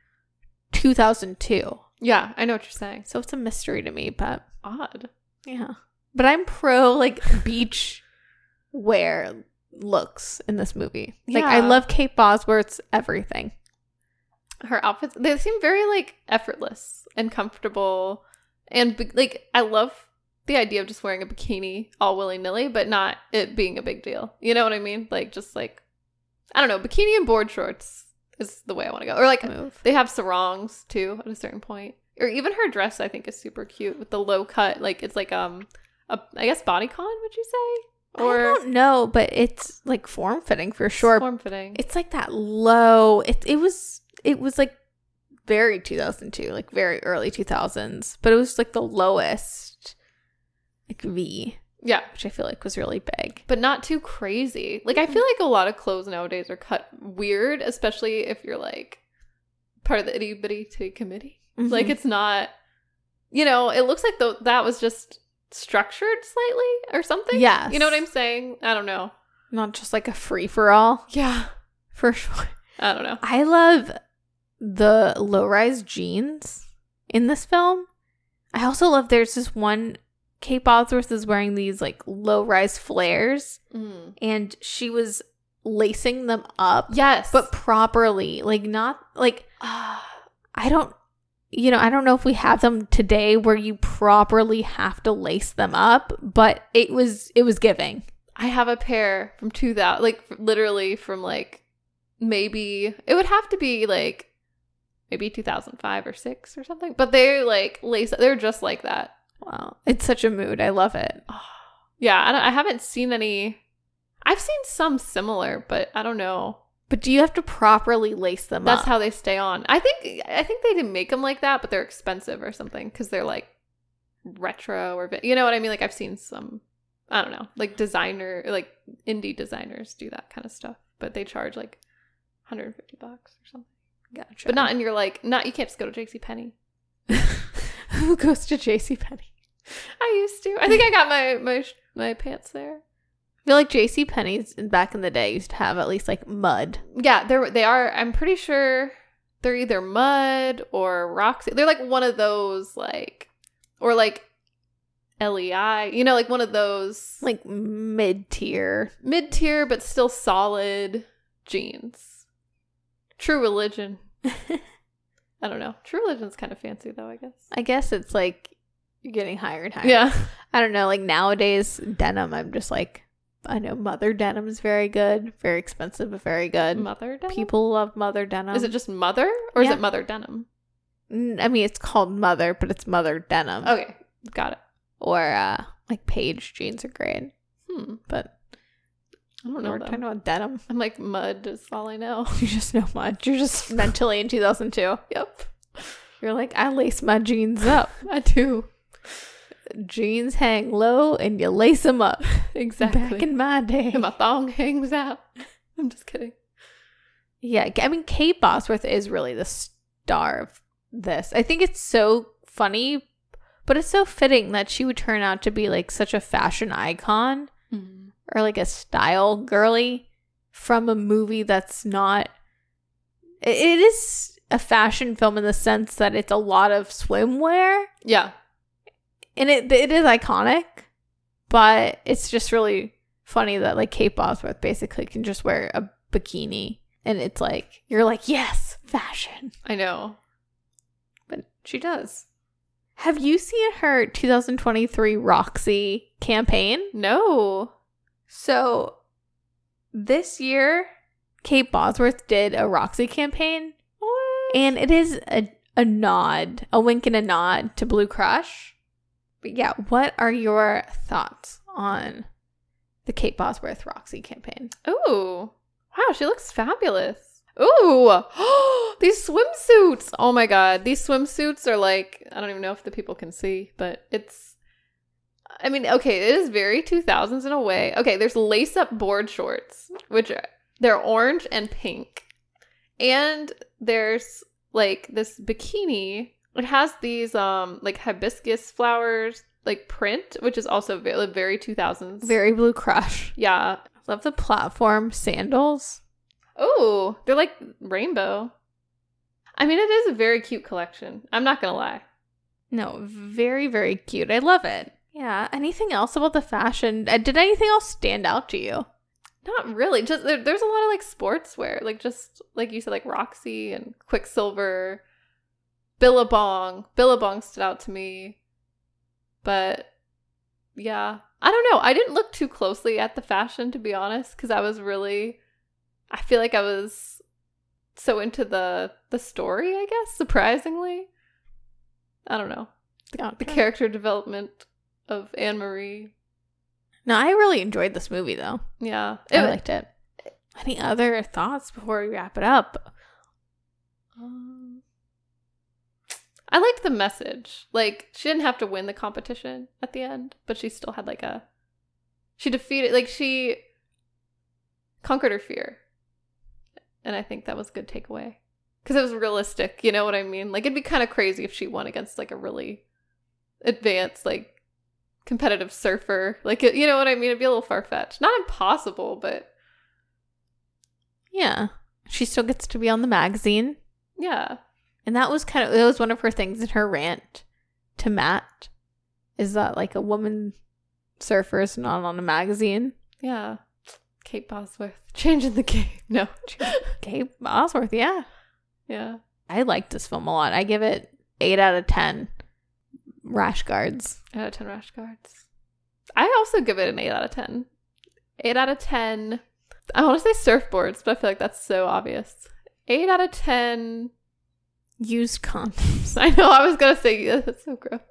2002. Yeah, I know what you're saying. So it's a mystery to me, but Odd. yeah. But I'm pro like beach wear looks in this movie. Like I love Kate Bosworth's everything. Her outfits, they seem very like effortless and comfortable. And like, I love the idea of just wearing a bikini all willy nilly, but not it being a big deal. You know what I mean? Like, just like, I don't know, bikini and board shorts is the way I want to go. Or like, Move. They have sarongs too at a certain point. Or even her dress I think is super cute with the low cut. Like it's like um a I guess bodycon, would you say? I don't know, but it's like form fitting for sure. form fitting. It's like that low. It it was it was like very 2002, like very early 2000s, but it was like the lowest like V, yeah. which I feel like was really big. But not too crazy. Like I feel like a lot of clothes nowadays are cut weird, especially if you're like part of the itty bitty titty committee. Like Mhm. it's not you know, it looks like the, that was just structured slightly or something. Yeah. You know what I'm saying? I don't know. not just like a free for all Yeah. for sure. I don't know. I love the low rise jeans in this film. I also love there's this one Kate Bosworth is wearing these like low rise flares Mm. and she was lacing them up, Yes, but properly. Like, not like, I don't, you know, I don't know if we have them today where you properly have to lace them up, but it was, it was giving. I have a pair from 2000, like literally from like maybe it would have to be like maybe 2005 or 6 or something. But they're like lace they're just like that. Wow. It's such a mood. I love it. Yeah, I, don't, I haven't seen any I've seen some similar, but I don't know. But do you have to properly lace them That's up? how they stay on. I think I think they didn't make them like that, but they're expensive or something cuz they're like retro or you know what I mean? Like I've seen some I don't know, like designer like indie designers do that kind of stuff, but they charge like 150 bucks or something. Gotcha. But not in your like not you can't just go to JC Penney. Who goes to JC Penney? I used to. I think I got my my my pants there. I feel like JC Penney's back in the day used to have at least like Mudd. Yeah, they're they are. I'm pretty sure they're either Mudd or Roxy. They're like one of those like or like LEI. You know, like one of those Like mid tier. mid tier but still solid jeans. True Religion. I don't know. True Religion's kind of fancy though. I guess. I guess it's like you're getting higher and higher. Yeah. I don't know. Like nowadays, denim, I'm just like, I know mother denim is very good, very expensive, but very good. Mother denim. People love mother denim. Is it just mother or is it mother denim? I mean, it's called mother, but it's mother denim. Okay, got it. Or uh, like Paige jeans are great, Hmm. but I don't know. we're them. talking about denim. I'm like Mudd is all I know. You just know Mudd. You're just mentally in 2002. yep, You're like, I lace my jeans up. I do jeans hang low and you lace them up. exactly. Back in my day. and my thong hangs out. I'm just kidding. Yeah, I mean, Kate Bosworth is really the star of this. I think it's so funny, but it's so fitting that she would turn out to be like such a fashion icon mm-hmm. Or like a style girly from a movie that's not. it- is a fashion film in the sense that it's a lot of swimwear Yeah, and it it is iconic, but it's just really funny that like Kate Bosworth basically can just wear a bikini and it's like you're like yes fashion, I know. but she does. Have you seen her 2023 Roxy campaign? No. So this year, Kate Bosworth did a Roxy campaign, What? and it is a a nod, a wink and a nod to Blue Crush. But yeah, what are your thoughts on the Kate Bosworth Roxy campaign? Ooh. Wow, she looks fabulous. Ooh. these swimsuits. Oh my god. These swimsuits are like I don't even know if the people can see, but it's I mean, okay, it is very 2000s in a way. Okay, there's lace-up board shorts, which are they're orange and pink. And there's like this bikini. It has these um like hibiscus flowers like print, which is also very, very 2000s. Very Blue Crush. yeah, Love the platform sandals. Oh, they're like rainbow. I mean, it is a very cute collection. I'm not gonna lie. No, very very cute. I love it. Yeah. Anything else about the fashion? Uh, Did anything else stand out to you? Not really. Just there, there's a lot of like sportswear, like just like you said, like Roxy and Quiksilver, Billabong. Billabong stood out to me, but yeah, I don't know. I didn't look too closely at the fashion to be honest, because I was really, I feel like I was so into the the story. I guess surprisingly, I don't know the Okay. character development of Anne Marie. No, I really enjoyed this movie though. Yeah, I liked it. Any other thoughts before we wrap it up? Um, I liked the message. Like she didn't have to win the competition at the end, but she still had like a she defeated like she conquered her fear. And I think that was a good takeaway. Cuz it was realistic, you know what I mean? Like it'd be kind of crazy if she won against like a really advanced like competitive surfer. Like you know what I mean? It'd be a little far-fetched. Not impossible, but Yeah. She still gets to be on the magazine. yeah. And that was kind of that was one of her things in her rant to Matt is that like a woman surfer is not on a magazine. Yeah. Kate Bosworth. Changing the game. No. Kate Bosworth, yeah. Yeah. I like this film a lot. I give it eight out of ten rash guards. Out of 10 rash guards. I also give it an 8 out of 10. 8 out of 10. I want to say surfboards, but I feel like that's so obvious. 8 out of 10. Used condoms. I know, I was going to say yeah, that's so gross.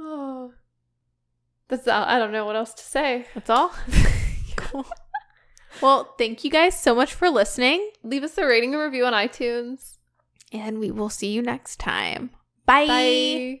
Oh. That's all. I don't know what else to say. That's all. cool. Well, thank you guys so much for listening, Leave us a rating and review on iTunes. and we will see you next time. Bye. Bye.